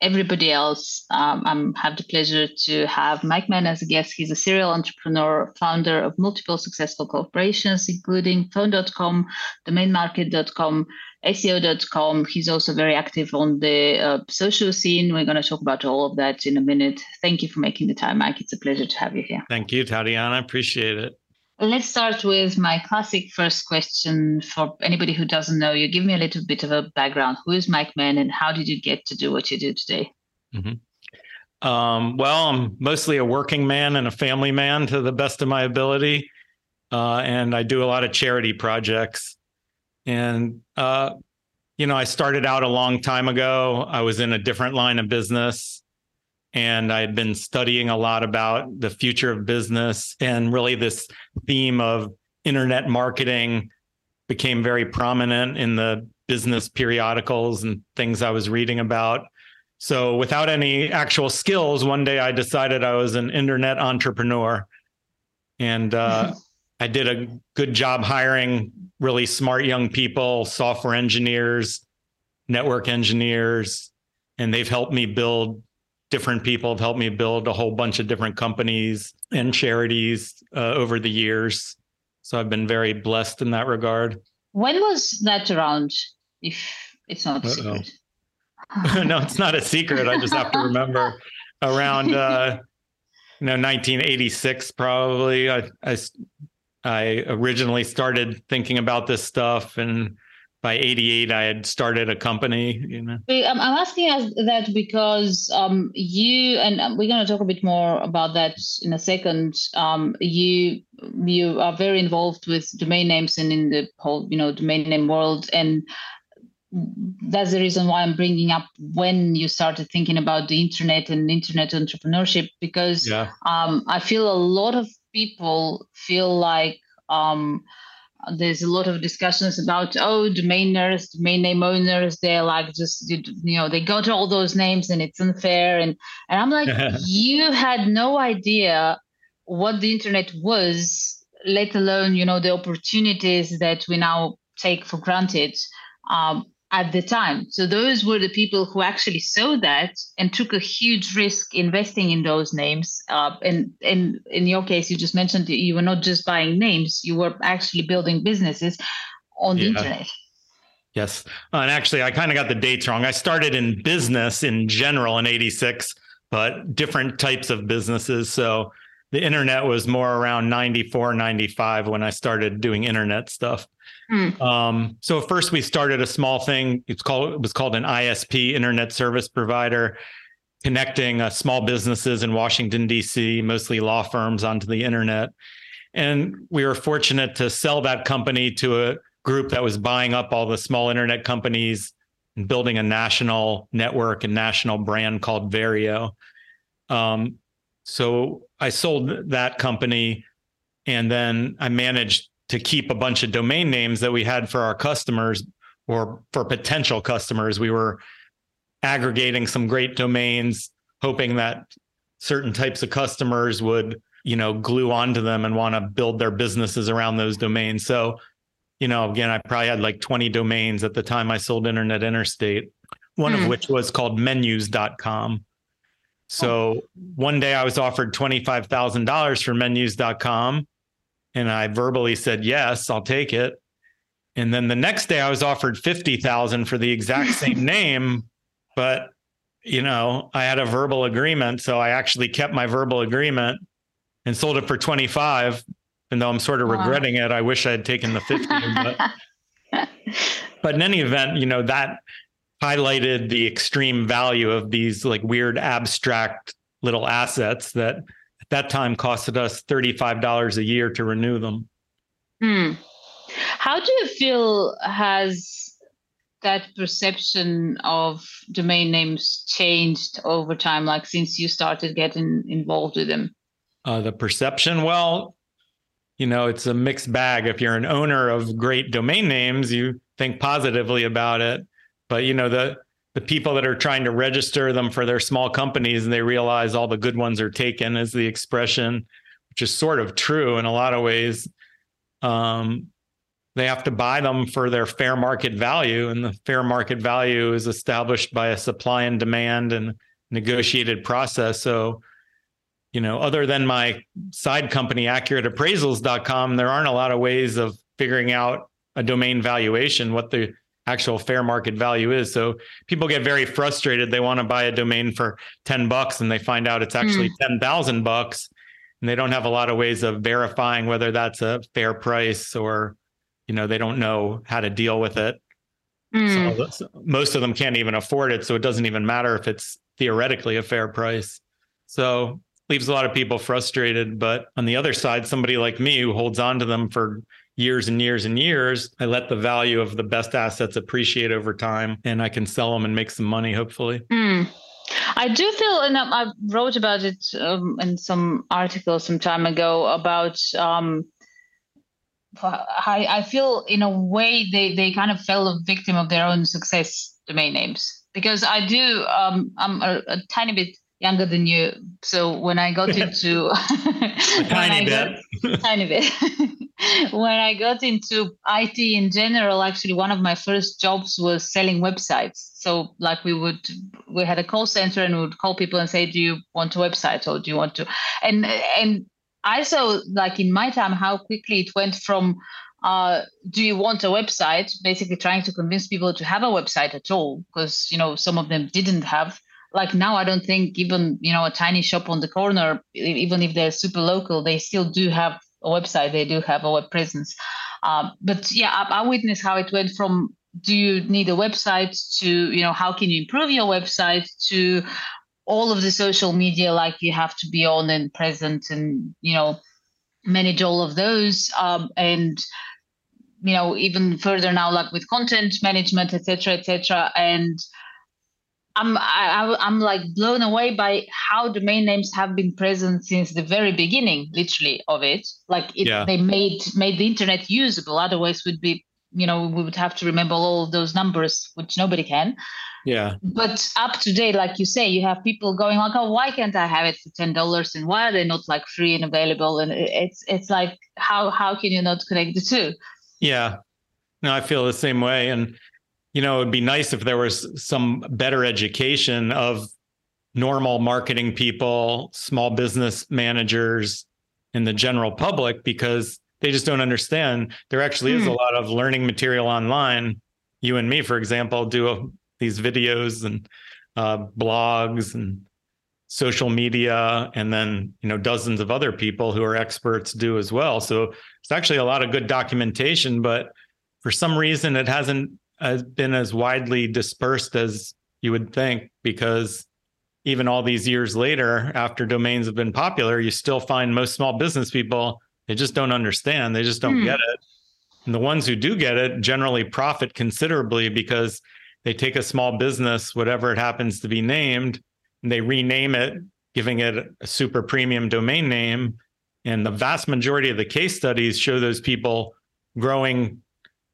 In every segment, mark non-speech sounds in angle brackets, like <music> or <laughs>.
everybody else, um, I have the pleasure to have Mike Mann as a guest. He's a serial entrepreneur, founder of multiple successful corporations, including Phone.com, DomainMarket.com, SEO.com. He's also very active on the uh, social scene. We're going to talk about all of that in a minute. Thank you for making the time, Mike. It's a pleasure to have you here. Thank you, Tatiana. Appreciate it. Let's start with my classic first question for anybody who doesn't know you. Give me a little bit of a background. Who is Mike Mann and how did you get to do what you do today? Mm-hmm. Um, well, I'm mostly a working man and a family man to the best of my ability. Uh, and I do a lot of charity projects. And, uh, you know, I started out a long time ago. I was in a different line of business and I had been studying a lot about the future of business and really this theme of internet marketing became very prominent in the business periodicals and things I was reading about. So, without any actual skills, one day I decided I was an internet entrepreneur. And uh, I did a good job hiring really smart young people, software engineers, network engineers, and they've helped me build different people have helped me build a whole bunch of different companies and charities uh, over the years. So I've been very blessed in that regard. When was that around? If it's not a Uh-oh. secret. <laughs> no, it's not a secret. I just have to remember <laughs> around uh, you know 1986 probably. I, I I originally started thinking about this stuff and by 88 i had started a company you know? I'm, asking us that because um, you and um, we're going to talk a bit more about that in a second. Um, you you are very involved with domain names and in the whole you know domain name world. And that's the reason why i'm bringing up when you started thinking about the internet and internet entrepreneurship because yeah. um, i feel a lot of people feel like um, there's a lot of discussions about oh domainers domain name owners they're like just you know they got all those names and it's unfair. And and i'm like <laughs> you had no idea what the internet was let alone you know the opportunities that we now take for granted. Um, at the time. So those were the people who actually saw that and took a huge risk investing in those names. Uh, and, and in your case, you just mentioned that you were not just buying names, you were actually building businesses on the internet. Yes. Uh, and actually, I kind of got the dates wrong. I started in business in general in 86, but different types of businesses. So the internet was more around 94, 95 when I started doing internet stuff. Mm. Um, so first we started a small thing. It's called it was called an ISP, Internet Service Provider, connecting uh, small businesses in Washington D.C., mostly law firms, onto the internet. And we were fortunate to sell that company to a group that was buying up all the small internet companies and building a national network and national brand called Verio. Um, so I sold that company, and then I managed to keep a bunch of domain names that we had for our customers or for potential customers. We were aggregating some great domains, hoping that certain types of customers would, you know, glue onto them and want to build their businesses around those domains. So, you know, again, I probably had like 20 domains at the time I sold Internet Interstate, one mm. of hmm. which was called menus.com. So oh. one day I was offered $25,000 for menus.com and I verbally said, yes, I'll take it. And then the next day I was offered 50,000 for the exact <laughs> same name, but you know, I had a verbal agreement. So I actually kept my verbal agreement and sold it for 25. And though I'm sort of wow. regretting it, I wish I had taken the 50. but, <laughs> but in any event, you know, that highlighted the extreme value of these like weird abstract little assets that at that time costed us $35 a year to renew them. Hmm. How do you feel has that perception of domain names changed over time, like since you started getting involved with them? Uh, the perception, well, you know, it's a mixed bag. If you're an owner of great domain names, you think positively about it. But you know, the the people that are trying to register them for their small companies and they realize all the good ones are taken is the expression, which is sort of true in a lot of ways. Um, they have to buy them for their fair market value, and the fair market value is established by a supply and demand and negotiated process. So you know, other than my side company, accurateappraisals.com, there aren't a lot of ways of figuring out a domain valuation, what the actual fair market value is. So people get very frustrated. They want to buy a domain for 10 bucks and they find out it's actually mm. 10,000 bucks and they don't have a lot of ways of verifying whether that's a fair price or you know, they don't know how to deal with it. Mm. So most of them can't even afford it, so it doesn't even matter if it's theoretically a fair price. So leaves a lot of people frustrated. But on the other side, somebody like me who holds on to them for years and years and years, I let the value of the best assets appreciate over time and I can sell them and make some money, hopefully. Mm. I do feel, and I wrote about it um, in some article some time ago about. Um, I, I feel in a way they, they kind of fell a victim of their own success domain names because I do um, I'm a, a tiny bit younger than you. So when I got <laughs> into <laughs> <laughs> tiny bit, got, tiny bit, when I got into IT in general, actually one of my first jobs was selling websites. So like we would, we had a call center and we would call people and say, "Do you want a website or do you want to?" And and I saw like in my time how quickly it went from uh, do you want a website basically trying to convince people to have a website at all because you know some of them didn't have like now i don't think even you know a tiny shop on the corner even if they're super local they still do have a website they do have a web presence. Uh, but yeah I, I witnessed how it went from do you need a website to you know how can you improve your website to all of the social media like you have to be on and present and you know manage all of those um, and you know even further now like with content management etc etc and I'm I, I'm like blown away by how domain names have been present since the very beginning, literally of it. Like it, yeah. they made made the internet usable. Otherwise, would be you know we would have to remember all those numbers, which nobody can. Yeah. But up to date, like you say, you have people going like, "Oh, why can't I have it for ten dollars? And why are they not like free and available?" And it's it's like how how can you not connect the two? Yeah. No, I feel the same way, and you know, it'd be nice if there was some better education of normal marketing people, small business managers, and the general public because they just don't understand. There actually mm. is a hmm. lot of learning material online. You and me, for example, do a, these videos and uh, blogs and social media, and then you know dozens of other people who are experts do as well. So it's actually a lot of good documentation, but for some reason it hasn't has been as widely dispersed as you would think because even all these years later after domains have been popular you still find most small business people they just don't understand they just don't mm. get it and the ones who do get it generally profit considerably because they take a small business whatever it happens to be named and they rename it giving it a super premium domain name and the vast majority of the case studies show those people growing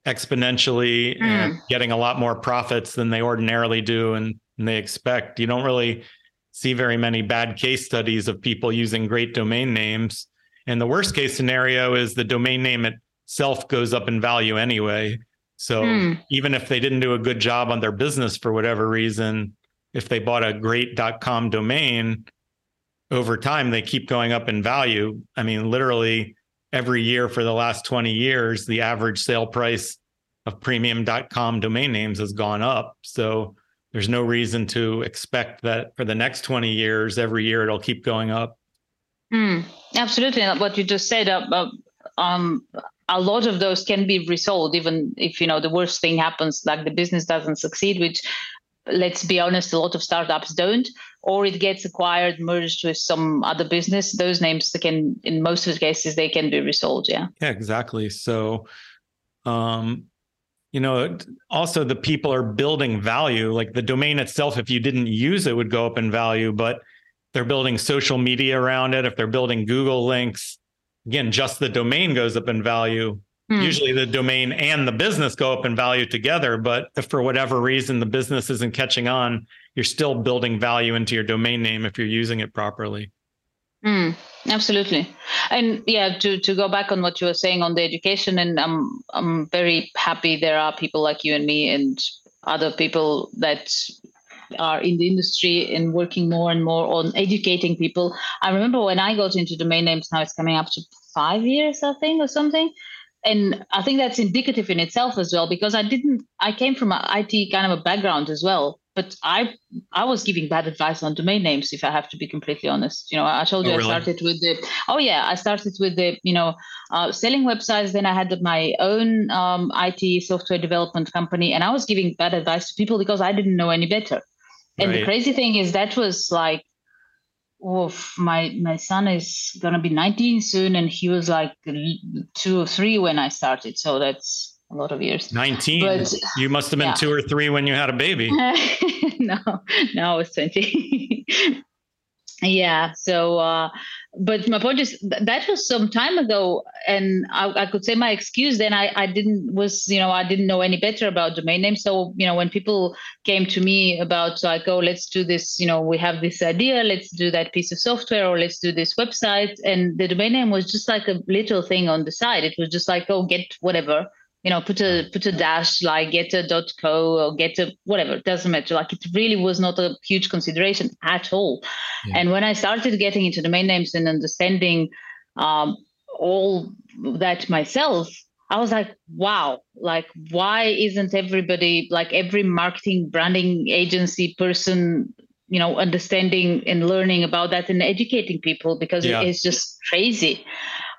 exponentially mm. and getting a lot more profits than they ordinarily do and, and they expect. You don't really see very many bad case studies of people using great domain names. And the worst case scenario is the domain name itself goes up in value anyway. So mm. even if they didn't do a good job on their business for whatever reason, if they bought a great .com domain, over time they keep going up in value. I mean, literally every year for the last 20 years, the average sale price of premium.com domain names has gone up. So there's no reason to expect that for the next 20 years, every year it'll keep going up. Mm, absolutely. What you just said, uh, um, a lot of those can be resold, even if you know the worst thing happens, like the business doesn't succeed, which let's be honest, a lot of startups don't, or it gets acquired, merged with some other business. Those names can, in most of the cases, they can be resold. Yeah. Yeah, exactly. So, um, you know, also the people are building value. Like the domain itself, if you didn't use it, would go up in value, but they're building social media around it. If they're building Google links, again, just the domain goes up in value. Hmm. Usually the domain and the business go up in value together. But if for whatever reason the business isn't catching on, you're still building value into your domain name if you're using it properly. Mm, absolutely, and yeah, to to go back on what you were saying on the education, and I'm I'm very happy there are people like you and me and other people that are in the industry and working more and more on educating people. I remember when I got into domain names, now it's coming up to five years, I think, or something and I think that's indicative in itself as well because I didn't I came from an IT kind of a background as well but I I was giving bad advice on domain names if I have to be completely honest you know I told you oh, really? I started with the oh yeah I started with the you know uh, selling websites then I had my own um, IT software development company and I was giving bad advice to people because I didn't know any better and right. the crazy thing is that was like oh, my my son is gonna be 19 soon, and he was like two or three when I started. So that's a lot of years. 19. But, you must have been yeah. two or three when you had a baby. <laughs> no, no, I was 20. <laughs> yeah. So uh, but my point is that was some time ago and I, I, could say my excuse then I, I didn't was you know i didn't know any better about domain names so you know when people came to me about like oh let's do this you know we have this idea let's do that piece of software or let's do this website and the domain name was just like a little thing on the side it was just like oh get whatever you know put a put a dash like get a dot co or get a whatever it doesn't matter like it really was not a huge consideration at all yeah. and when i started getting into domain names and understanding um, all that myself i was like wow like why isn't everybody like every marketing branding agency person you know understanding and learning about that and educating people because yeah. it is just crazy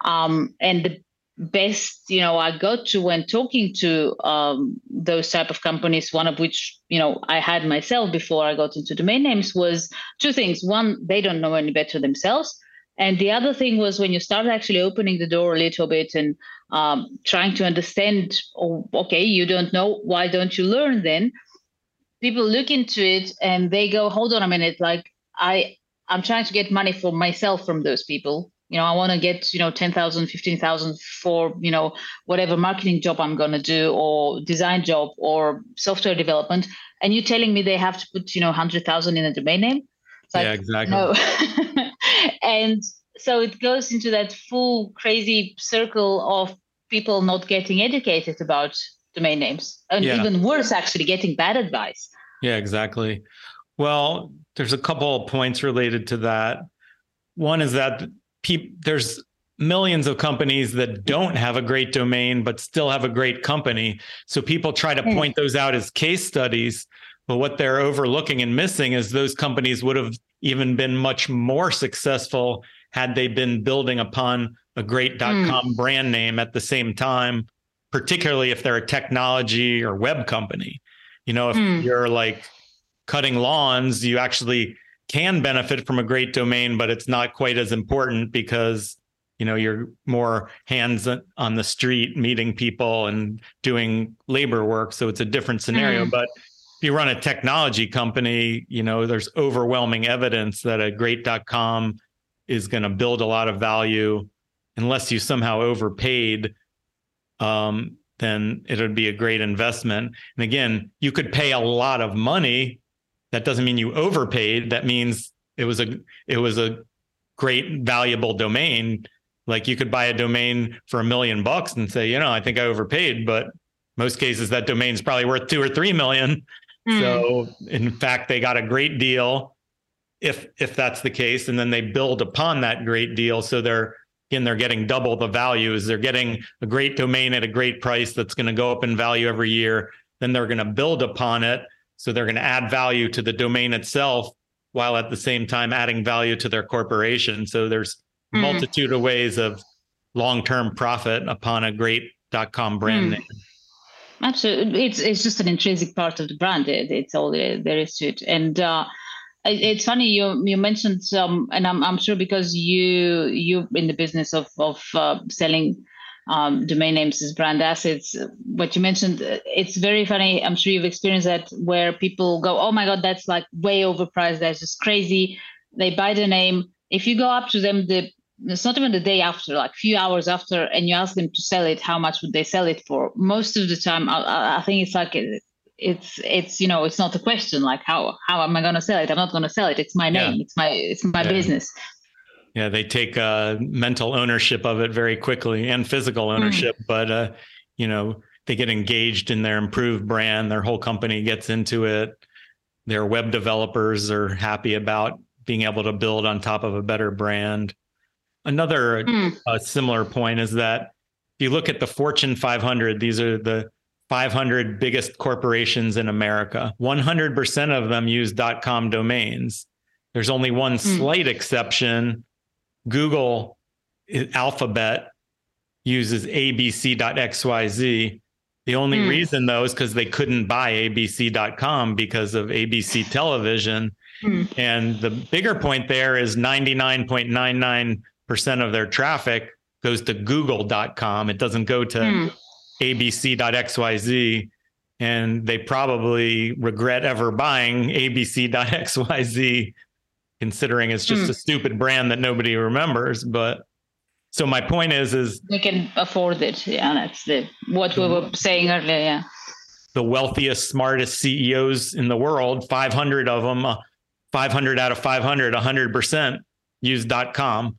um, and the best you know i got to when talking to um, those type of companies one of which you know i had myself before i got into domain names was two things. One they don't know any better themselves. And the other thing was when you start actually opening the door a little bit and um, trying to understand oh, okay you don't know why don't you learn then? People look into it and they go hold on a minute like i i'm trying to get money for myself from those people you know i want to get you know 10,000 15,000 for you know whatever marketing job i'm going to do or design job or software development. And you're telling me they have to put you know 100,000 in a domain name? Like, yeah exactly. no. <laughs> And so it goes into that full crazy circle of people not getting educated about domain names. And yeah. even worse actually getting bad advice. Yeah exactly. Well there's a couple of points related to that. One is that pe- there's millions of companies that don't have a great domain but still have a great company so people try to hmm. point those out as case studies but what they're overlooking and missing is those companies would have even been much more successful had they been building upon a great .com mm. brand name at the same time particularly if they're a technology or web company you know if mm. you're like cutting lawns you actually can benefit from a great domain, but it's not quite as important because you know you're more hands on the street meeting people and doing labor work. So it's a different scenario. Mm. but if you run a technology company you know there's overwhelming evidence that a great.com is going to build a lot of value. Unless you somehow overpaid um, then it would be a great investment. And again you could pay a lot of money that doesn't mean you overpaid. That means it was a it was a great valuable domain. Like you could buy a domain for a million bucks and say, you know, I think I overpaid, but most cases that domain's probably worth two or three million. Mm. So in fact, they got a great deal if if that's the case. And then they build upon that great deal. So they're again, they're getting double the values. They're getting a great domain at a great price that's going to go up in value every year. Then they're going to build upon it so they're going to add value to the domain itself while at the same time adding value to their corporation. So there's mm. multitude of ways of long-term profit upon a great .com brand mm. name. Absolutely, it's it's just an intrinsic part of the brand. It, it's all there, is to it, and uh, it's funny you you mentioned some, and I'm I'm sure because you you're in the business of of uh, selling um, domain names as brand assets. What you mentioned, it's very funny. I'm sure you've experienced that where people go, "Oh my god, that's like way overpriced. That's just crazy." They buy the name. If you go up to them, the it's not even the day after, like few hours after, and you ask them to sell it, how much would they sell it for? Most of the time, I, I think it's like it's it's you know it's not a question like how how am I going to sell it? I'm not going to sell it. It's my name. Yeah. It's my it's my yeah. business. Yeah, they take uh, mental ownership of it very quickly and physical mm. ownership, mm. but uh, you know they get engaged in their improved brand. Their whole company gets into it. Their web developers are happy about being able to build on top of a better brand. Another mm. uh, similar point is that if you look at the Fortune 500, these are the 500 biggest corporations in America. 100% of them use .com domains. There's only one mm. slight exception. Google Alphabet uses abc.xyz. The only mm. reason though is because they couldn't buy abc.com because of ABC television. Mm. And the bigger point there is 99.99% of their traffic goes to google.com. It doesn't go to mm. abc.xyz. And they probably regret ever buying abc.xyz, considering it's just mm. a stupid brand that nobody remembers. But so my point is, is we can afford it. Yeah, that's the what we were saying earlier. Yeah, the wealthiest, smartest CEOs in the world, 500 of them, uh, 500 out of 500, 100% use .com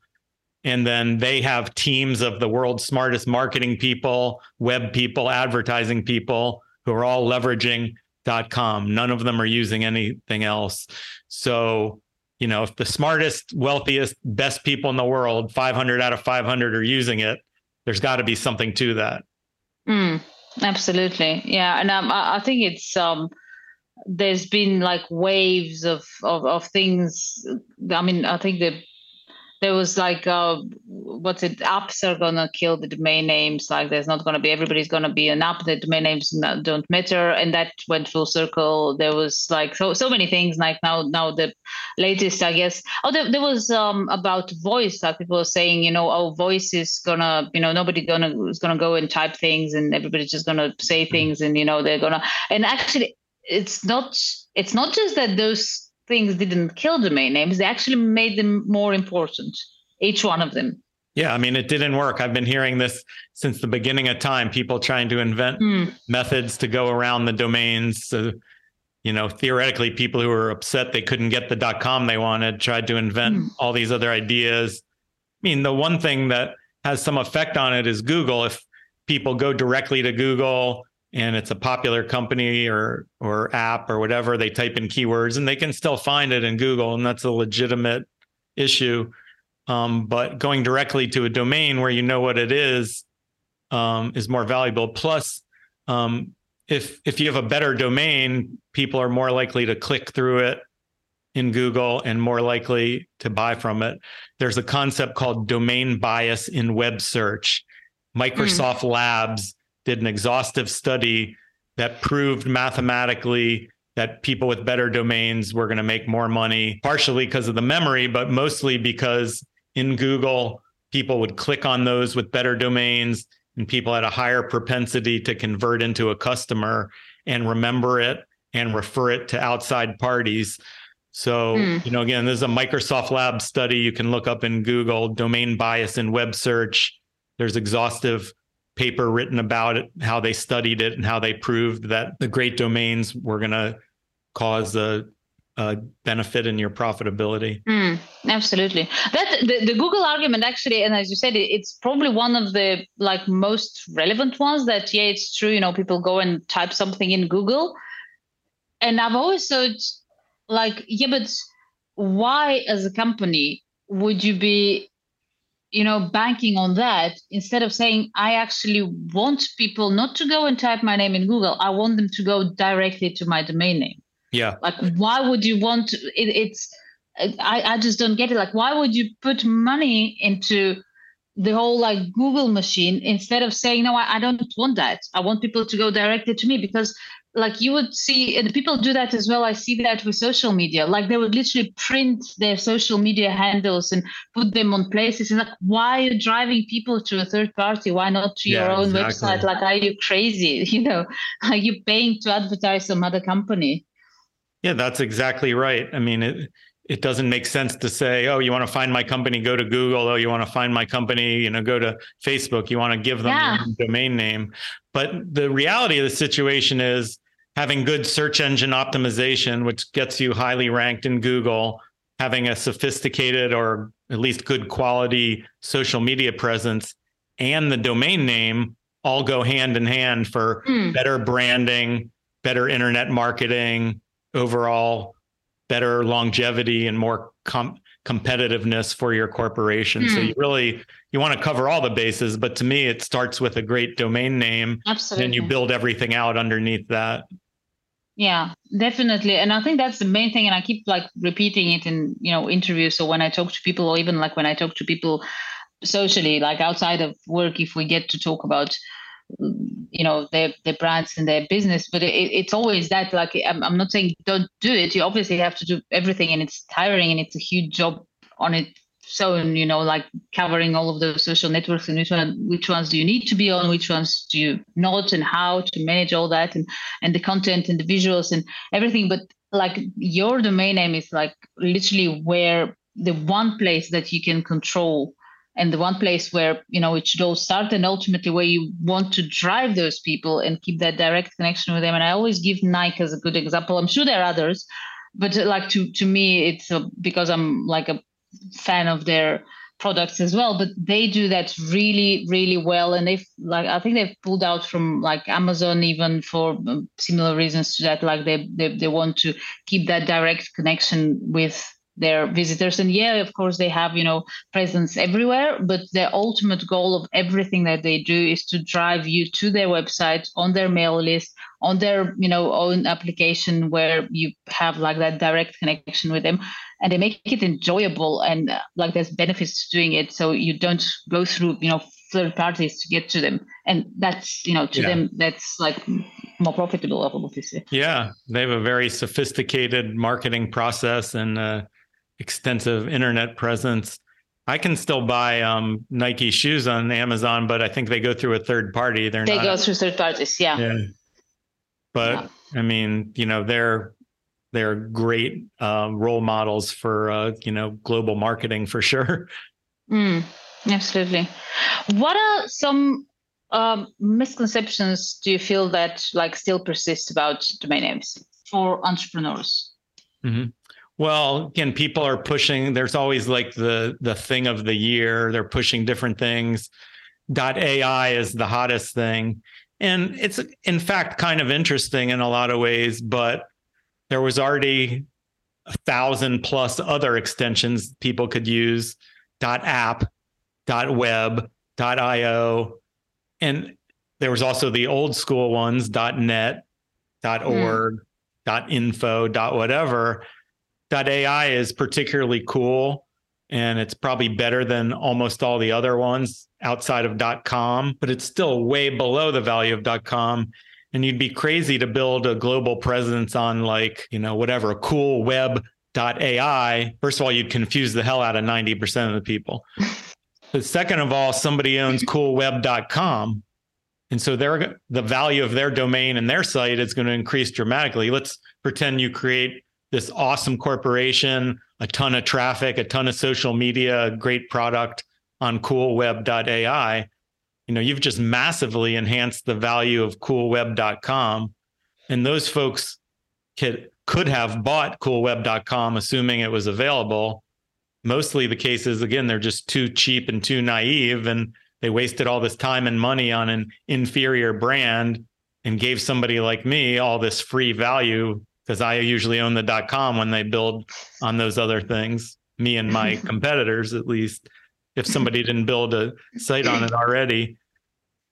and then they have teams of the world's smartest marketing people web people advertising people who are all leveraging com none of them are using anything else so you know if the smartest wealthiest best people in the world 500 out of 500 are using it. There's got to be something to that. Mm, absolutely. Yeah and um, I, I think it's um there's been like waves of, of of things. I mean i think the there was like uh, what's it apps are gonna kill the domain names. Like there's not gonna be everybody's gonna be an app. The domain names don't matter. And that went full circle. There was like so so many things. Like now now the latest i guess. Oh there, there was um about voice. Like people were saying you know oh voice is gonna you know nobody gonna is gonna go and type things and everybody's just gonna say things and you know they're gonna. And actually it's not it's not just that those things didn't kill domain names, they actually made them more important, each one of them. Yeah, I mean, it didn't work. I've been hearing this since the beginning of time. People trying to invent mm. methods to go around the domains. So, you know, theoretically, people who were upset they couldn't get the .com they wanted tried to invent mm. all these other ideas. I mean, the one thing that has some effect on it is Google. If people go directly to Google and it's a popular company or or app or whatever they type in keywords and they can still find it in google and that's a legitimate issue. Um, but going directly to a domain where you know what it is um, is more valuable. Plus um, if if you have a better domain people are more likely to click through it in google and more likely to buy from it. There's a concept called domain bias in web search. Microsoft mm. labs did an exhaustive study that proved mathematically that people with better domains were going to make more money, partially because of the memory, but mostly because in Google, people would click on those with better domains and people had a higher propensity to convert into a customer and remember it and refer it to outside parties. So, mm. you know, again, this is a Microsoft Lab study you can look up in Google, domain bias in web search. There's exhaustive paper written about it, how they studied it, and how they proved that the great domains were going to cause a, a, benefit in your profitability. Mm, absolutely. That the, the Google argument actually, and as you said, it's probably one of the like most relevant ones. That yeah, it's true. You know, people go and type something in Google, and I've always thought, like, yeah, but why, as a company, would you be you know banking on that instead of saying i actually want people not to go and type my name in google i want them to go directly to my domain name. Yeah. Like why would you want to, it, it's I, I just don't get it. Like why would you put money into the whole like google machine instead of saying no I, I don't want that. I want people to go directly to me because like you would see and people do that as well i see that with social media like they would literally print their social media handles and put them on places and like why are you driving people to a third party why not to yeah, your own exactly. website like are you crazy <laughs> you know are you paying to advertise some other company yeah that's exactly right i mean it it doesn't make sense to say, oh, you want to find my company, go to Google. Oh, you want to find my company, you know, go to Facebook. You want to give them yeah. your domain name. But the reality of the situation is having good search engine optimization, which gets you highly ranked in Google, having a sophisticated or at least good quality social media presence, and the domain name all go hand in hand for mm. better branding, better internet marketing, overall better longevity and more com- competitiveness for your corporation. Mm. So hmm. you really you want to cover all the bases, but to me it starts with a great domain name Absolutely. and you build everything out underneath that. Yeah, definitely. And I think that's the main thing and I keep like repeating it in, you know, interviews or when I talk to people or even like when I talk to people socially like outside of work if we get to talk about you know their their brands and their business but it, it's always that like I'm, I'm not saying don't do it you obviously have to do everything and it's tiring and it's a huge job on it so you know like covering all of the social networks and which one which ones do you need to be on which ones do you not and how to manage all that and and the content and the visuals and everything. But like your domain name is like literally where the one place that you can control and the one place where you know it should all start and ultimately where you want to drive those people and keep that direct connection with them. And i always give nike as a good example. I'm sure there are others but like to to me it's a, because i'm like a fan of their products as well but they do that really really well. And they've like i think they've pulled out from like amazon even for um, similar reasons to that like they, they they want to keep that direct connection with their visitors. And yeah of course they have you know presence everywhere but the ultimate goal of everything that they do is to drive you to their website on their mail list on their you know own application where you have like that direct connection with them and they make it enjoyable and uh, like there's benefits to doing it so you don't go through you know third parties to get to them and that's you know to yeah. them that's like more profitable obviously yeah they have a very sophisticated marketing process and uh, extensive internet presence. I can still buy um, Nike shoes on Amazon, but I think they go through a third party. They're they not, go through third parties, yeah. Yeah. But yeah. I mean, you know, they're they're great uh, role models for uh, you know global marketing for sure. <laughs> Mm, absolutely. What are some um, misconceptions do you feel that like still persist about domain names for entrepreneurs? Mm-hmm. Well, again, people are pushing. There's always like the the thing of the year. They're pushing different things. Dot AI is the hottest thing, and it's in fact kind of interesting in a lot of ways. But there was already a thousand plus other extensions people could use. Dot app, web, dot io, and there was also the old school ones. Dot net, dot org, mm. dot info, dot whatever AI is particularly cool and it's probably better than almost all the other ones outside of .com, but it's still way below the value of .com. And you'd be crazy to build a global presence on like, you know, whatever, cool web AI. First of all, you'd confuse the hell out of 90% of the people. <laughs> but second of all, somebody owns coolweb.com. And so their the value of their domain and their site is going to increase dramatically. Let's pretend you create this awesome corporation, a ton of traffic, a ton of social media, great product on coolweb.ai, you know, you've just massively enhanced the value of coolweb.com. And those folks could, could have bought coolweb.com, assuming it was available. Mostly the cases, again, they're just too cheap and too naive. And they wasted all this time and money on an inferior brand and gave somebody like me all this free value because I usually own the dot com when they build on those other things. Me and my <laughs> competitors, at least, if somebody didn't build a site on it already.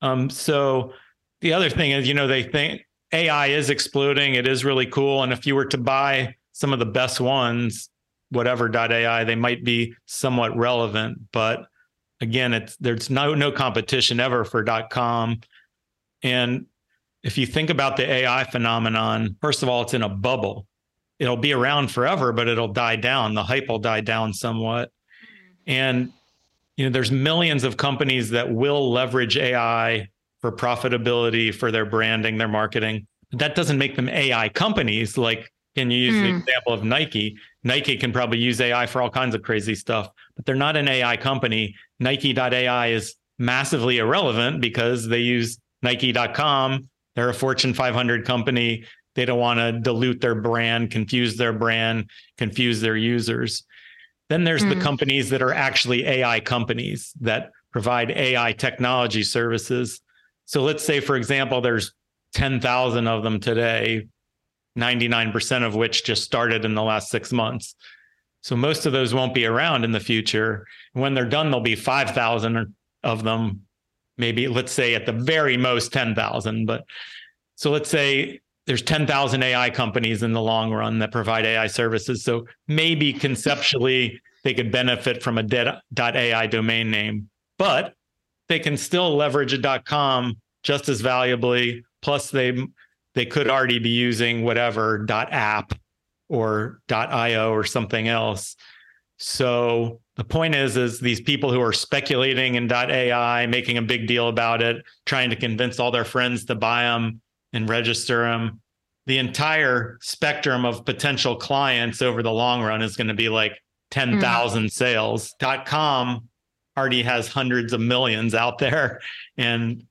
Um, so the other thing is, you know, they think AI is exploding. It is really cool, and if you were to buy some of the best ones, whatever AI, they might be somewhat relevant. But again, it's there's no no competition ever for .com, and if you think about the AI phenomenon, first of all, it's in a bubble. It'll be around forever, but it'll die down. The hype will die down somewhat. And you know, there's millions of companies that will leverage AI for profitability, for their branding, their marketing. That doesn't make them AI companies. Like, can you use mm. the hmm. example of Nike? Nike can probably use AI for all kinds of crazy stuff, but they're not an AI company. Nike.ai is massively irrelevant because they use Nike.com. They're a Fortune 500 company. They don't want to dilute their brand, confuse their brand, confuse their users. Then there's mm. the companies that are actually AI companies that provide AI technology services. So let's say, for example, there's 10,000 of them today, 99% of which just started in the last six months. So most of those won't be around in the future. When they're done, there'll be 5,000 of them, maybe let's say at the very most 10,000. But so let's say there's 10,000 AI companies in the long run that provide AI services. So maybe conceptually they could benefit from a .ai domain name, but they can still leverage a .com just as valuably. Plus, they they could already be using whatever .app or .io or something else. So the point is, is these people who are speculating in .ai, making a big deal about it, trying to convince all their friends to buy them and register them. The entire spectrum of potential clients over the long run is going to be like 10,000 mm. sales. .com already has hundreds of millions out there. And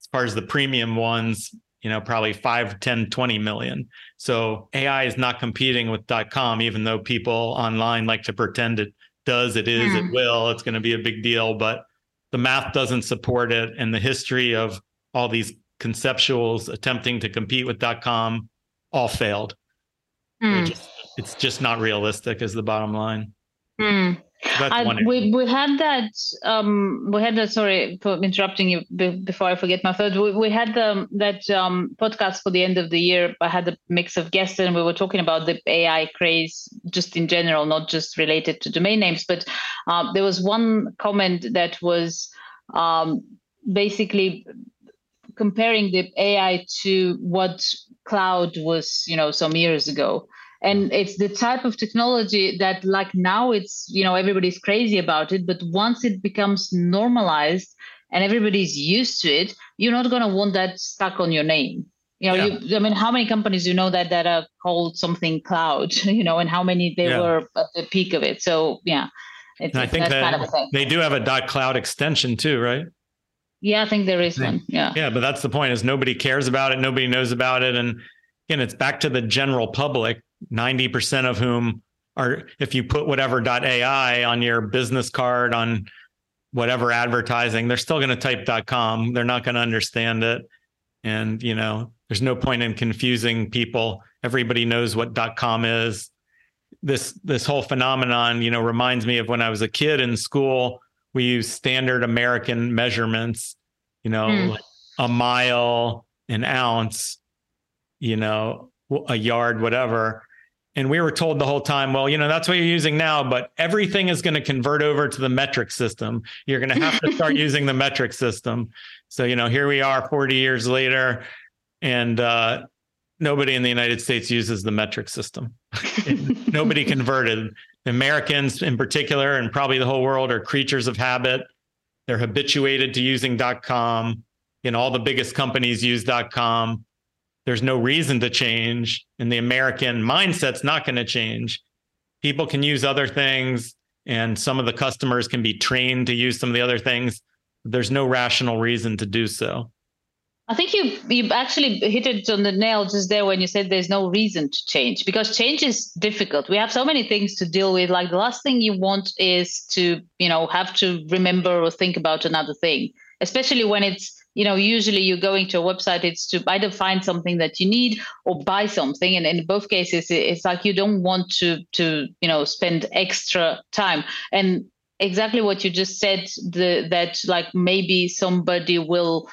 as far as the premium ones, you know, probably 5, 10, 20 million. So AI is not competing with .com, even though people online like to pretend it does, it is, mm. it will, it's going to be a big deal. But the math doesn't support it. And the history of all these conceptuals attempting to compete with .com all failed. Mm. Just, it's just not realistic is the bottom line. Mm. I, we we had that um we had that sorry for interrupting you b- before I forget my thought we, we had the, that um podcast for the end of the year I had a mix of guests and we were talking about the AI craze just in general not just related to domain names but um, there was one comment that was um basically comparing the AI to what cloud was you know some years ago and it's the type of technology that like now it's you know everybody's crazy about it but once it becomes normalized and everybody's used to it you're not going to want that stuck on your name you know yeah. you, i mean how many companies you know that that are called something cloud <laughs> you know and how many they yeah. were at the peak of it so yeah it's, I think that kind of they do have a dot cloud extension too, right? Yeah, I think there is one. Yeah. Yeah, but that's the point is nobody cares about it, nobody knows about it. And again, it's back to the general public 90% of whom are, if you put whatever AI on your business card, on whatever advertising, they're still going to type .com. They're not going to understand it. And, you know, there's no point in confusing people. Everybody knows what .com is. This this whole phenomenon, you know, reminds me of when I was a kid in school. We use standard American measurements, you know, mm. like a mile, an ounce, you know, a yard, whatever. And we were told the whole time, well, you know, that's what you're using now, but everything is going to convert over to the metric system. You're going to have to start <laughs> using the metric system. So, you know, here we are 40 years later, and uh, nobody in the United States uses the metric system. <laughs> nobody converted. Americans, in particular, and probably the whole world, are creatures of habit. They're habituated to using .com. You know, all the biggest companies use .com there's no reason to change and the american mindset's not going to change people can use other things and some of the customers can be trained to use some of the other things there's no rational reason to do so I think you you actually hit it on the nail just there when you said there's no reason to change because change is difficult. We have so many things to deal with. Like the last thing you want is to you know have to remember or think about another thing, especially when it's you know usually you're going to a website it's to either find something that you need or buy something and in both cases it's like you don't want to to you know spend extra time and exactly what you just said the that like maybe somebody will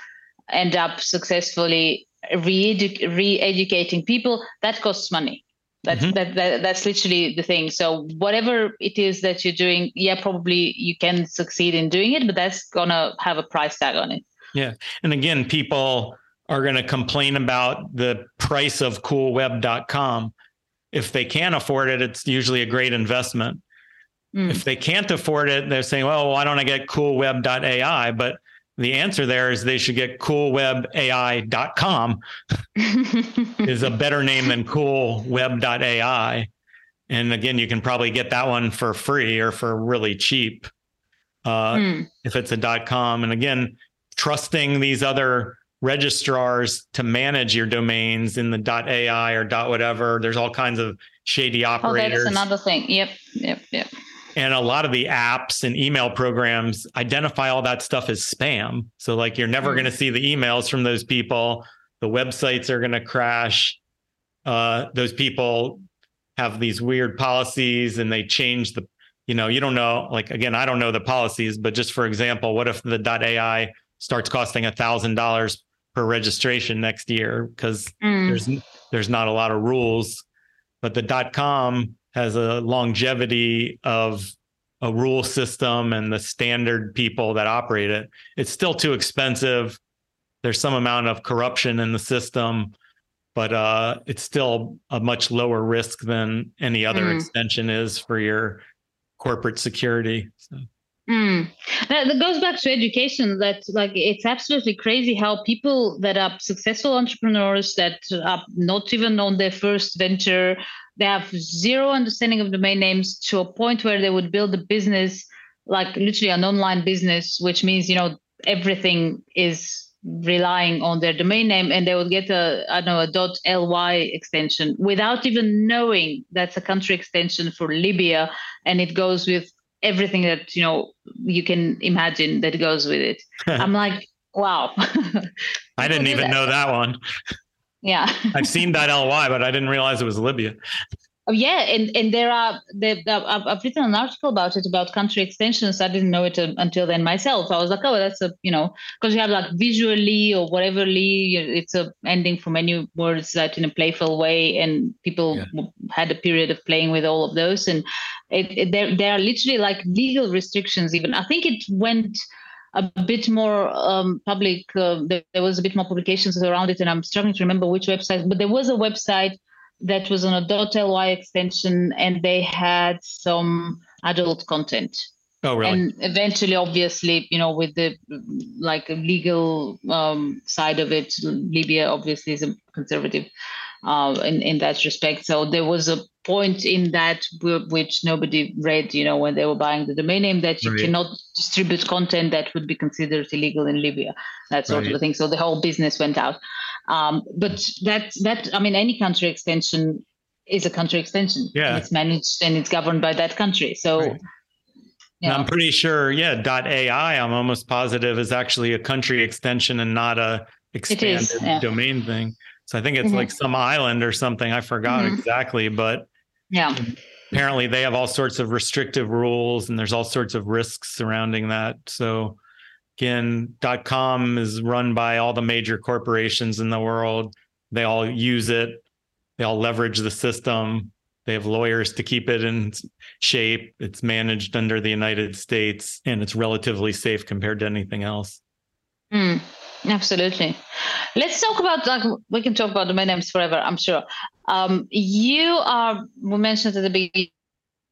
end up successfully re-edu- re-educating people that costs money that's mm-hmm. that, that that's literally the thing so whatever it is that you're doing yeah probably you can succeed in doing it but that's gonna have a price tag on it yeah. And again, people are going to complain about the price of coolweb.com. If they can't afford it, it's usually a great investment. Mm. If they can't afford it, they're saying, well, why don't I get coolweb.ai? But the answer there is they should get coolwebai.com <laughs> is a better name than coolweb.ai. And again, you can probably get that one for free or for really cheap uh, mm. if it's a .com. And again, trusting these other registrars to manage your domains in the .ai or .whatever. There's all kinds of shady operators. Oh, that's another thing. Yep, yep, yep. And a lot of the apps and email programs identify all that stuff as spam. So like you're never mm. going to see the emails from those people. The websites are going to crash. Uh, those people have these weird policies and they change the you know you don't know like again i don't know the policies but just for example what if the ai starts costing a thousand dollars per registration next year because mm. there's there's not a lot of rules but the com has a longevity of a rule system and the standard people that operate it it's still too expensive there's some amount of corruption in the system but uh, it's still a much lower risk than any other mm. extension is for your corporate security. So. Mm. That goes back to education. That like it's absolutely crazy how people that are successful entrepreneurs that are not even on their first venture, they have zero understanding of domain names to a point where they would build a business, like literally an online business, which means you know everything is relying on their domain name and they would get a I don't know a dot .ly extension without even knowing that's a country extension for Libya and it goes with everything that you know you can imagine that goes with it. <laughs> I'm like, wow. <laughs> I didn't even that. know that one. Yeah. I've seen that ly, but I didn't realize it was Libya. Oh, yeah, and and there are there, I've, I've written an article about it about country extensions. I didn't know it until then myself. I was like, oh, that's a you know because you have like visually or whatever Lee, it's a ending for many words that in a playful way, and people yeah. had a period of playing with all of those, and it, it, there there are literally like legal restrictions. Even I think it went a bit more um, public. Uh, there, there was a bit more publications around it, and I'm struggling to remember which website, but there was a website that was on a .ly extension, and they had some adult content. Oh, really? And eventually, obviously, you know, with the like legal um, side of it, Libya obviously is a conservative uh, in in that respect. So there was a point in that which nobody read, you know, when they were buying the domain name that you right. cannot distribute content that would be considered illegal in Libya, that sort right. of thing. So the whole business went out. Um, but that that I mean, any country extension is a country extension. Yeah, it's managed and it's governed by that country. So. Right. I'm pretty sure, yeah, .ai. I'm almost positive is actually a country extension and not a expanded yeah. domain thing. So I think it's mm-hmm. like some island or something. I forgot mm-hmm. exactly, but yeah. Apparently, they have all sorts of restrictive rules, and there's all sorts of risks surrounding that. So Again, .com is run by all the major corporations in the world. They all use it. They all leverage the system. They have lawyers to keep it in shape. It's managed under the United States and it's relatively safe compared to anything else. Mm, absolutely. Let's talk about like we can talk about domain names forever, I'm sure. Um, you are we mentioned at the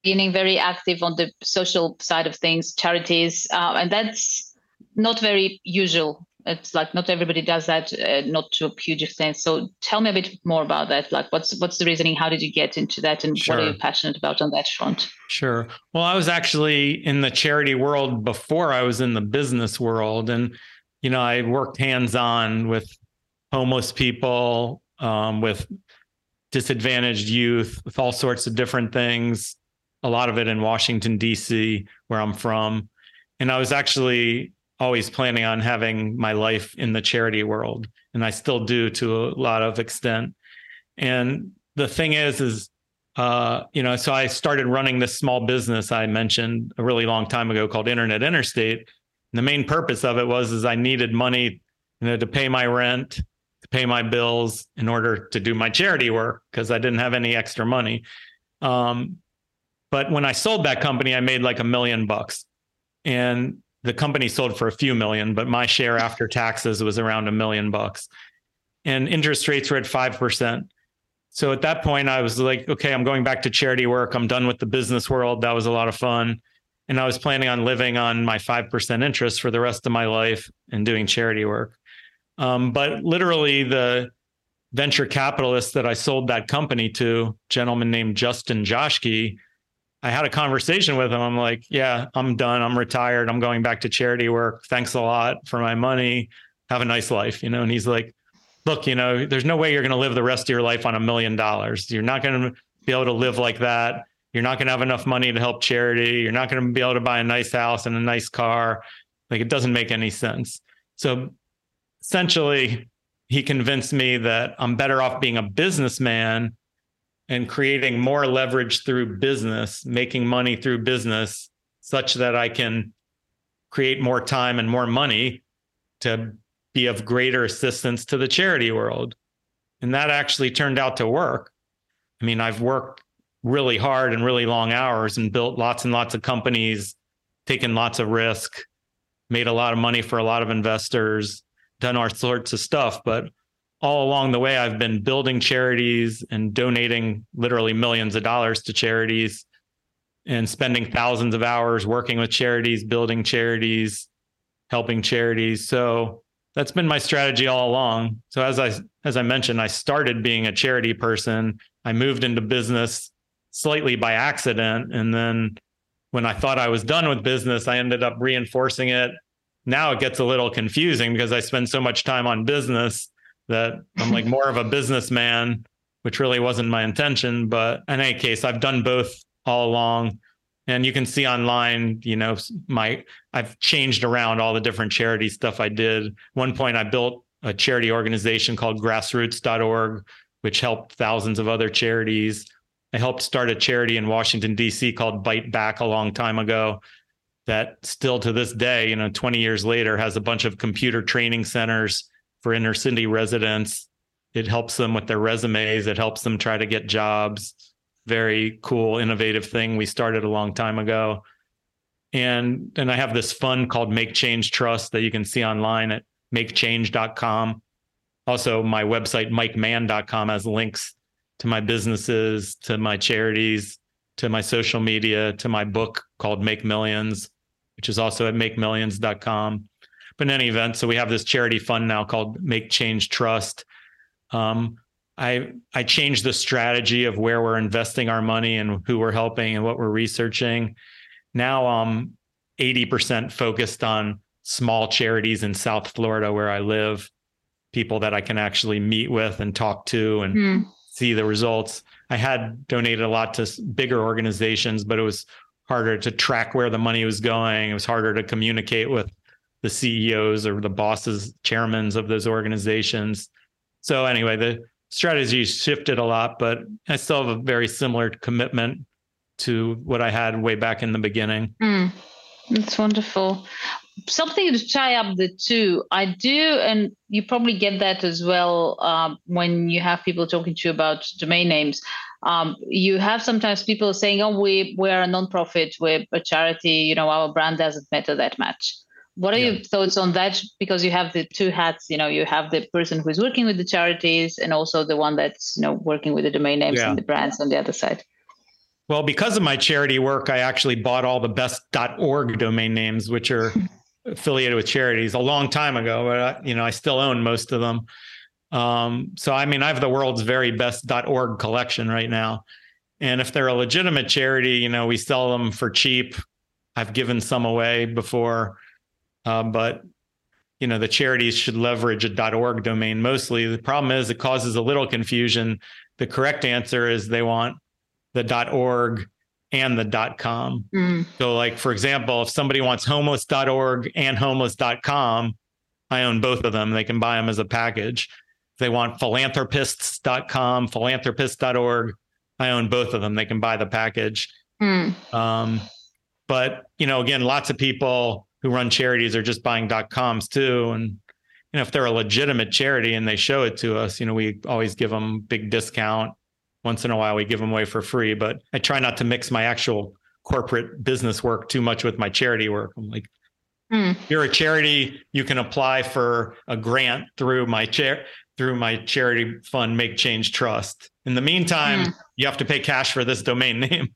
beginning very active on the social side of things, charities, uh, and that's not very usual. It's like not everybody does that, uh, not to a huge extent. So tell me a bit more about that. Like, what's what's the reasoning? How did you get into that, and sure. what are you passionate about on that front? Sure. Well, I was actually in the charity world before I was in the business world, and you know, I worked hands on with homeless people, um, with disadvantaged youth, with all sorts of different things. A lot of it in Washington D.C., where I'm from, and I was actually always planning on having my life in the charity world and i still do to a lot of extent. And the thing is is uh, you know so i started running this small business i mentioned a really long time ago called internet interstate. And the main purpose of it was is i needed money you know to pay my rent to pay my bills in order to do my charity work because i didn't have any extra money. Um, but when i sold that company i made like a million bucks. And the company sold for a few million, but my share after taxes was around a million bucks. and interest rates were at 5%. So at that point, I was like, okay, I'm going back to charity work. I'm done with the business world. That was a lot of fun. And I was planning on living on my 5% interest for the rest of my life and doing charity work. Um, but literally, the venture capitalist that I sold that company to, gentleman named Justin Joschke, I had a conversation with him. I'm like, yeah, I'm done. I'm retired. I'm going back to charity work. Thanks a lot for my money. Have a nice life, you know. And he's like, look, you know, there's no way you're going to live the rest of your life on a million dollars. You're not going to be able to live like that. You're not going to have enough money to help charity. You're not going to be able to buy a nice house and a nice car. Like it doesn't make any sense. So essentially, he convinced me that I'm better off being a businessman and creating more leverage through business, making money through business such that I can create more time and more money to be of greater assistance to the charity world. And that actually turned out to work. I mean, I've worked really hard and really long hours and built lots and lots of companies, taken lots of risk, made a lot of money for a lot of investors, done all sorts of stuff. But all along the way, I've been building charities and donating literally millions of dollars to charities and spending thousands of hours working with charities, building charities, helping charities. So that's been my strategy all along. So as I as I mentioned, I started being a charity person. I moved into business slightly by accident and then when I thought I was done with business, I ended up reinforcing it. Now it gets a little confusing because I spend so much time on business that I'm like more of a businessman, which really wasn't my intention. But in any case, I've done both all along and you can see online you know my i've changed around all the different charity stuff i did one point i built a charity organization called grassroots.org which helped thousands of other charities i helped start a charity in washington d.c called Byte Back a long time ago that still to this day you know 20 years later has a bunch of computer training centers for inner city residents it helps them with their resumes it helps them try to get jobs very cool, innovative thing we started a long time ago. And and I have this fund called Make Change Trust that you can see online at makechange.com. Also, my website, mikemann.com, has links to my businesses, to my charities, to my social media, to my book called Make Millions, which is also at makemillions.com. But in any event, so we have this charity fund now called Make Change Trust. Um, I I changed the strategy of where we're investing our money and who we're helping and what we're researching. Now I'm 80% focused on small charities in South Florida where I live, people that I can actually meet with and talk to and mm. see the results. I had donated a lot to bigger organizations, but it was harder to track where the money was going. It was harder to communicate with the CEOs or the bosses, chairmen of those organizations. So anyway, the strategy shifted a lot, but I still have a very similar commitment to what I had way back in the beginning. Mm, that's wonderful. Something to tie up the two. I do, and you probably get that as well uh, when you have people talking to you about domain names. Um, you have sometimes people saying, "Oh, we we're a nonprofit, we're a charity. You know, our brand doesn't matter that much." What are yeah. your thoughts on that? Because you have the two hats, you know, you have the person who's working with the charities and also the one that's, you know, working with the domain names yeah. and the brands on the other side. Well, because of my charity work, I actually bought all the best .org domain names, which are <laughs> affiliated with charities a long time ago, but I, you know, I still own most of them. Um, so, I mean, I have the world's very best .org collection right now. And if they're a legitimate charity, you know, we sell them for cheap. I've given some away before. Um, but you know the charities should leverage a .org domain mostly. The problem is it causes a little confusion. The correct answer is they want the .org and the .com. Mm. So like for example, if somebody wants homeless.org and homeless.com, I own both of them. They can buy them as a package. If they want philanthropists.com, philanthropist.org, I own both of them. They can buy the package. Mm. Um, but you know, again, lots of people who run charities are just buying dot coms too. And you know, if they're a legitimate charity and they show it to us, you know, we always give them a big discount. Once in a while, we give them away for free. But I try not to mix my actual corporate business work too much with my charity work. I'm like, mm. you're a charity, you can apply for a grant through my chair through my charity fund, Make Change Trust. In the meantime, mm. you have to pay cash for this domain name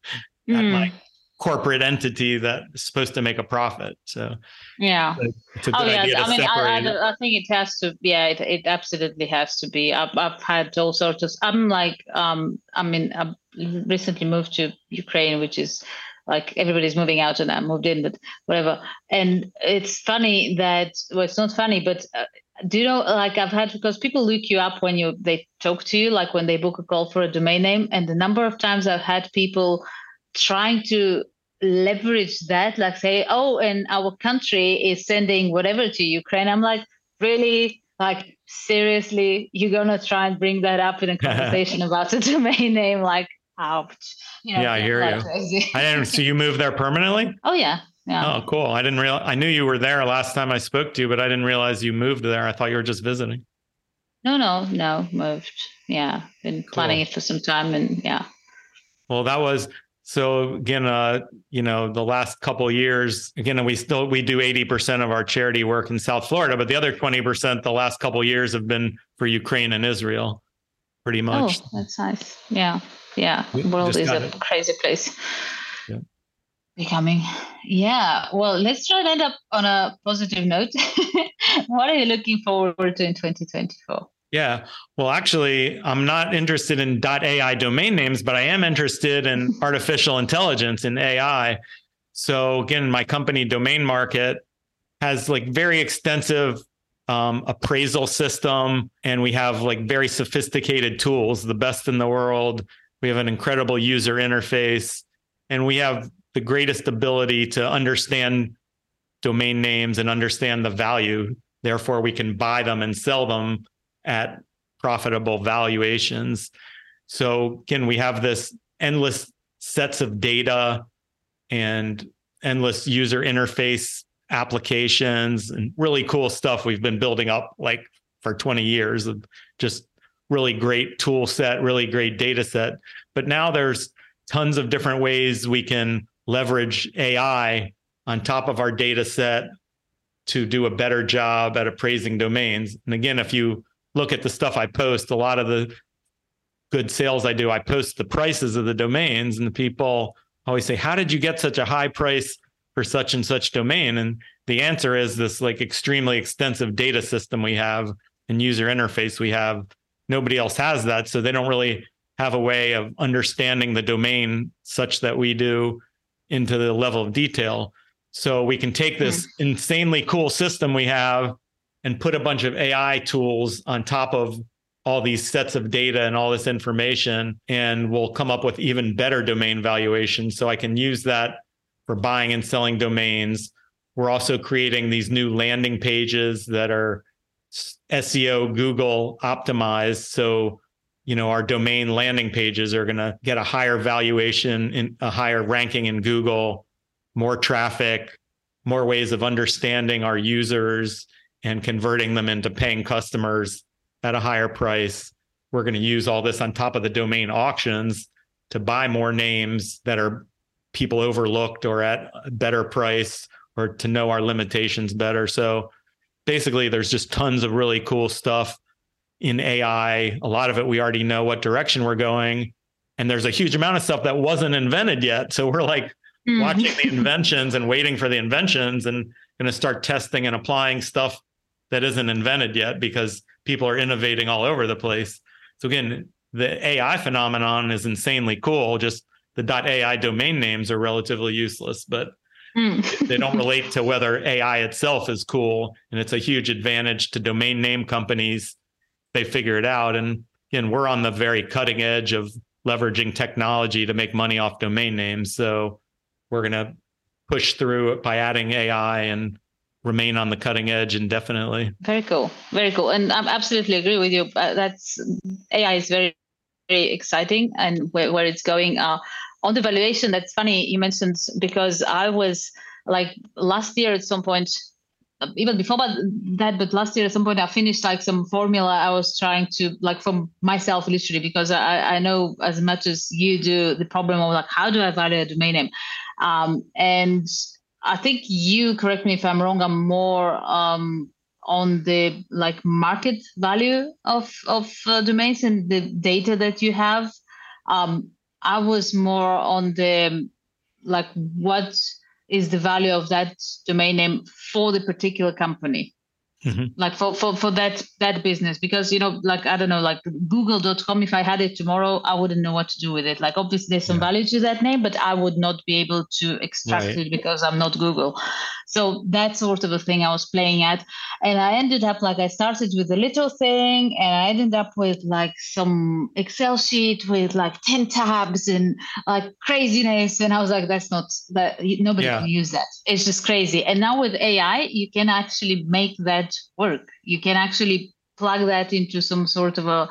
mm. at my corporate entity that's supposed to make a profit. So yeah, it's a good oh, idea to I mean, separate. I, I, I, think it has to. Yeah, it, it absolutely has to be. I've, I've had all sorts of. I'm like, um, I mean, I recently moved to Ukraine, which is like everybody's moving out and I moved in, but whatever. And it's funny that well, it's not funny, but uh, do you know like I've had because people look you up when you they talk to you, like when they book a call for a domain name, and the number of times I've had people trying to leverage that, like say, oh, and our country is sending whatever to Ukraine. I'm like, really? Like seriously, you're gonna try and bring that up in a <laughs> conversation about a domain name? Like ouch. You know, yeah, I hear you. I didn't. So you moved there permanently? <laughs> Oh yeah. Yeah. Oh, cool. I didn't realize. I knew you were there last time I spoke to you, but I didn't realize you moved there. I thought you were just visiting. No, no, no. Moved. Yeah, been cool. planning it for some time, and yeah. Well, that was so again. Uh, you know, the last couple years, again, we still we do eighty percent of our charity work in South Florida, but the other twenty percent, the last couple years, have been for Ukraine and Israel, pretty much. Oh, that's nice. Yeah yeah world is a it. crazy place yeah. becoming yeah well let's try and end up on a positive note <laughs> what are you looking forward to in 2024 yeah. Well, actually, I'm not interested in .ai domain names, but I am interested in <laughs> artificial intelligence in AI. So again, my company Domain Market has like very extensive um, appraisal system, and we have like very sophisticated tools, the best in the world we have an incredible user interface, and we have the greatest ability to understand domain names and understand the value. Therefore, we can buy them and sell them at profitable valuations. So, again, we have this endless sets of data and endless user interface applications and really cool stuff we've been building up like for 20 years of just really great tool set, really great data set. But now there's tons of different ways we can leverage AI on top of our data set to do a better job at appraising domains. And again, if you look at the stuff I post, a lot of the good sales I do, I post the prices of the domains, and the people always say, How did you get such a high price for such and such domain? And the answer is this like extremely extensive data system we have and user interface we have nobody else has that. So they don't really have a way of understanding the domain such that we do into the level of detail. So we can take this mm-hmm. insanely cool system we have and put a bunch of AI tools on top of all these sets of data and all this information, and we'll come up with even better domain valuations. So I can use that for buying and selling domains. We're also creating these new landing pages that are SEO Google optimized. So, you know, our domain landing pages are going to get a higher valuation in a higher ranking in Google, more traffic, more ways of understanding our users and converting them into paying customers at a higher price. We're going to use all this on top of the domain auctions to buy more names that are people overlooked or at a better price or to know our limitations better. So basically there's just tons of really cool stuff in AI. A lot of it we already know what direction we're going. And there's a huge amount of stuff that wasn't invented yet. So we're like mm. watching the inventions and waiting for the inventions and going to start testing and applying stuff that isn't invented yet because people are innovating all over the place. So again, the AI phenomenon is insanely cool. Just the .ai domain names are relatively useless, but Mm. <laughs> they don't relate to whether AI itself is cool. And it's a huge advantage to domain name companies. They figure it out. And again, we're on the very cutting edge of leveraging technology to make money off domain names. So we're going to push through it by adding AI and remain on the cutting edge indefinitely. Very cool. Very cool. And I absolutely agree with you. Uh, that's AI is very, very exciting and where, where it's going. Uh, on the valuation, that's funny you mentioned because I was like last year at some point, even before that, but last year at some point I finished like some formula I was trying to like for myself literally because I, I know as much as you do the problem of like how do I value a domain name, um, and I think you correct me if I'm wrong. I'm more um, on the like market value of of uh, domains and the data that you have. Um, I was more on the like what is the value of that domain name for the particular company mm-hmm. like for, for for that that business because you know like i don't know like google.com if i had it tomorrow i wouldn't know what to do with it like obviously there's some yeah. value to that name but i would not be able to extract right. it because i'm not google so that sort of a thing i was playing at and i ended up like i started with a little thing and i ended up with like some excel sheet with like 10 tabs and like craziness and i was like that's not that nobody yeah. can use that it's just crazy and now with ai you can actually make that work. You can actually plug that into some sort of a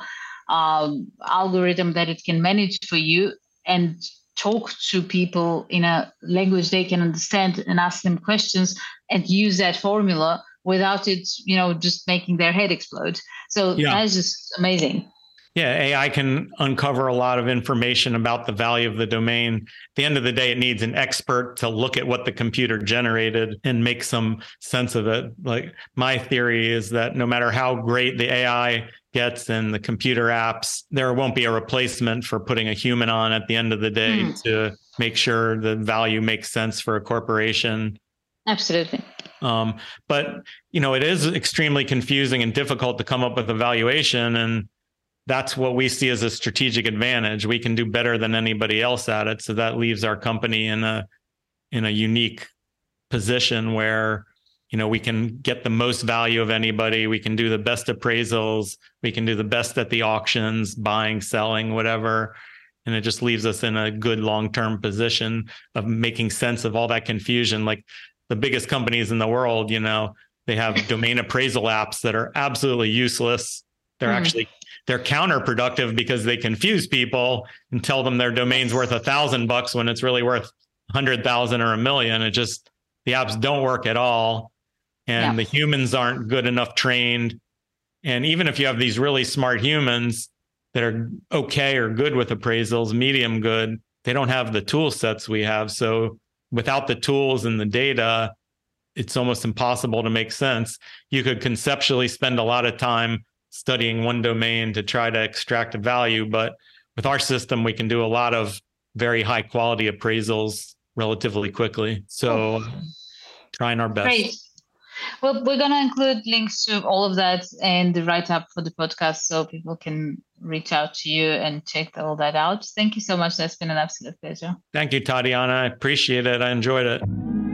um, algorithm that it can manage for you and talk to people in a language they can understand and ask them questions and use that formula without it, you know, just making their head explode. So yeah. that's just amazing. Yeah, AI can uncover a lot of information about the value of the domain. At the end of the day, it needs an expert to look at what the computer generated and make some sense of it. Like my theory is that no matter how great the AI gets and the computer apps, there won't be a replacement for putting a human on at the end of the day mm. to make sure the value makes sense for a corporation. Absolutely. Um, but you know, it is extremely confusing and difficult to come up with a valuation and that's what we see as a strategic advantage. We can do better than anybody else at it. So that leaves our company in a in a unique position where you know we can get the most value of anybody we can do the best appraisals we can do the best at the auctions buying selling whatever and it just leaves us in a good long-term position of making sense of all that confusion like the biggest companies in the world you know they have <laughs> domain appraisal apps that are absolutely useless they're mm. actually they're counterproductive because they confuse people and tell them their domain's worth a thousand bucks when it's really worth a hundred thousand or a million. It just the apps don't work at all. And yeah. the humans aren't good enough trained. And even if you have these really smart humans that are okay or good with appraisals, medium good, they don't have the tool sets we have. So without the tools and the data, it's almost impossible to make sense. You could conceptually spend a lot of time studying one domain to try to extract a value. But with our system, we can do a lot of very high quality appraisals relatively quickly. So oh. trying our best. Great. Well, we're going to include links to all of that and the write up for the podcast so people can reach out to you and check all that out. Thank you so much. That's been an absolute pleasure. Thank you, Tatiana. I appreciate it. I enjoyed it.